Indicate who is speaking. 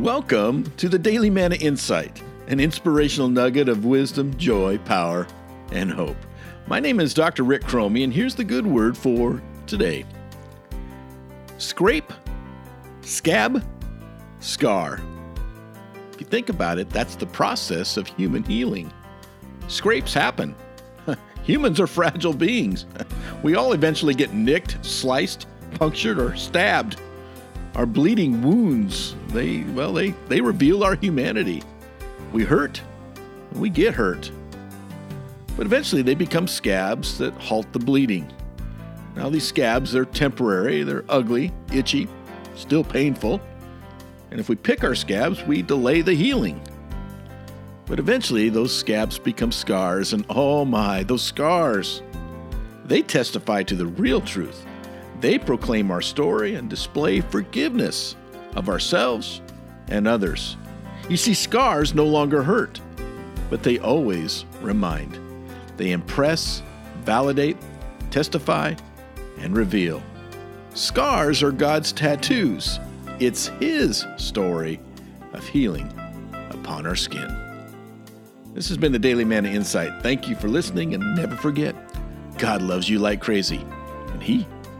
Speaker 1: Welcome to the Daily Manna Insight, an inspirational nugget of wisdom, joy, power, and hope. My name is Dr. Rick Cromie, and here's the good word for today scrape, scab, scar. If you think about it, that's the process of human healing. Scrapes happen. Humans are fragile beings. We all eventually get nicked, sliced, punctured, or stabbed. Our bleeding wounds, they, well, they, they reveal our humanity. We hurt, we get hurt. But eventually they become scabs that halt the bleeding. Now, these scabs, they're temporary, they're ugly, itchy, still painful. And if we pick our scabs, we delay the healing. But eventually, those scabs become scars, and oh my, those scars! They testify to the real truth they proclaim our story and display forgiveness of ourselves and others. You see, scars no longer hurt, but they always remind. They impress, validate, testify, and reveal. Scars are God's tattoos. It's His story of healing upon our skin. This has been the Daily Manna Insight. Thank you for listening, and never forget God loves you like crazy, and He